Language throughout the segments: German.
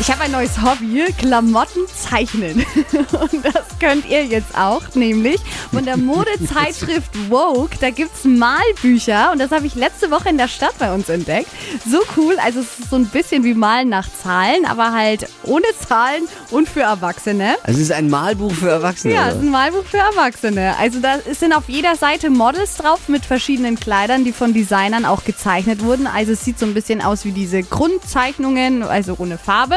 Ich habe ein neues Hobby, Klamotten zeichnen. Und das könnt ihr jetzt auch, nämlich von der Modezeitschrift Vogue. Da gibt es Malbücher und das habe ich letzte Woche in der Stadt bei uns entdeckt. So cool, also es ist so ein bisschen wie Malen nach Zahlen, aber halt ohne Zahlen und für Erwachsene. Also es ist ein Malbuch für Erwachsene. Ja, es ist ein Malbuch für Erwachsene. Also da sind auf jeder Seite Models drauf mit verschiedenen Kleidern, die von Designern auch gezeichnet wurden. Also es sieht so ein bisschen aus wie diese Grundzeichnungen, also ohne Farbe.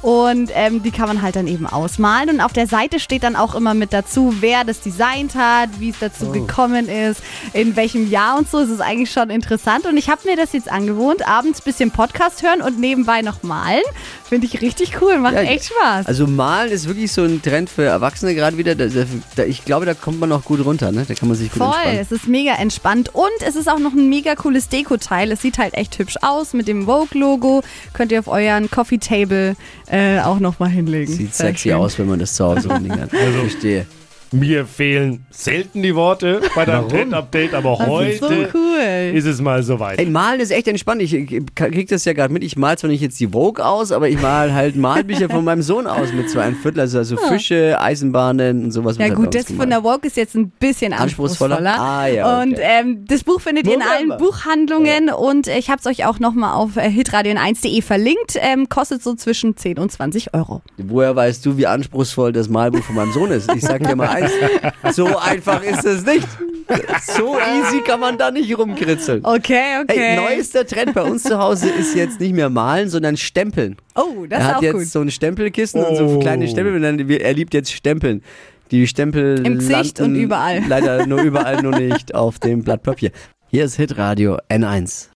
Und ähm, die kann man halt dann eben ausmalen. Und auf der Seite steht dann auch immer mit dazu, wer das designt hat, wie es dazu gekommen ist, in welchem Jahr und so. Es ist eigentlich schon interessant. Und ich habe mir das jetzt angewohnt, abends ein bisschen Podcast hören und nebenbei noch malen. Finde ich richtig cool, macht Ja, echt Spaß. Also malen ist wirklich so ein Trend für Erwachsene gerade wieder. Da, da, ich glaube, da kommt man auch gut runter, ne? Da kann man sich gut Voll, entspannen. es ist mega entspannt und es ist auch noch ein mega cooles Deko-Teil. Es sieht halt echt hübsch aus mit dem Vogue-Logo. Könnt ihr auf euren Coffee-Table äh, auch nochmal hinlegen. Sieht Sehr sexy schön. aus, wenn man das zu Hause rumliegen hat. Also- Verstehe. Mir fehlen selten die Worte bei deinem Trend-Update, aber Das heute ist so cool. ist es mal soweit. Ey, malen ist echt entspannt. Ich, krieg das ja gerade mit. Ich mal zwar nicht jetzt die Vogue aus, aber ich mal halt Malbücher von meinem Sohn aus mit zwei ein Viertel. Also, also Fische, Eisenbahnen und sowas. Ja halt gut, das von der Vogue ist jetzt ein bisschen Anspruchsvoller? anspruchsvoller. Ah, ja, okay. Und ähm, das Buch findet ihr in allen. Buchhandlungen und ich habe es euch auch nochmal auf äh, hitradion1.de verlinkt. Ähm, kostet so zwischen 10 und 20 Euro. Woher weißt du, wie anspruchsvoll das Malbuch von meinem Sohn ist? Ich sag dir mal eins. So einfach ist es nicht. So easy kann man da nicht rumkritzeln. Okay, okay. Hey, neuester Trend bei uns zu Hause ist jetzt nicht mehr malen, sondern stempeln. Oh, das er ist hat auch jetzt gut. so ein Stempelkissen und so Oh. kleine Stempel und dann, er liebt jetzt Stempeln. Die Stempel Im Gesicht landen und überall. Leider nur überall, nur nicht auf dem Blatt Papier. Hier ist Hitradio N1.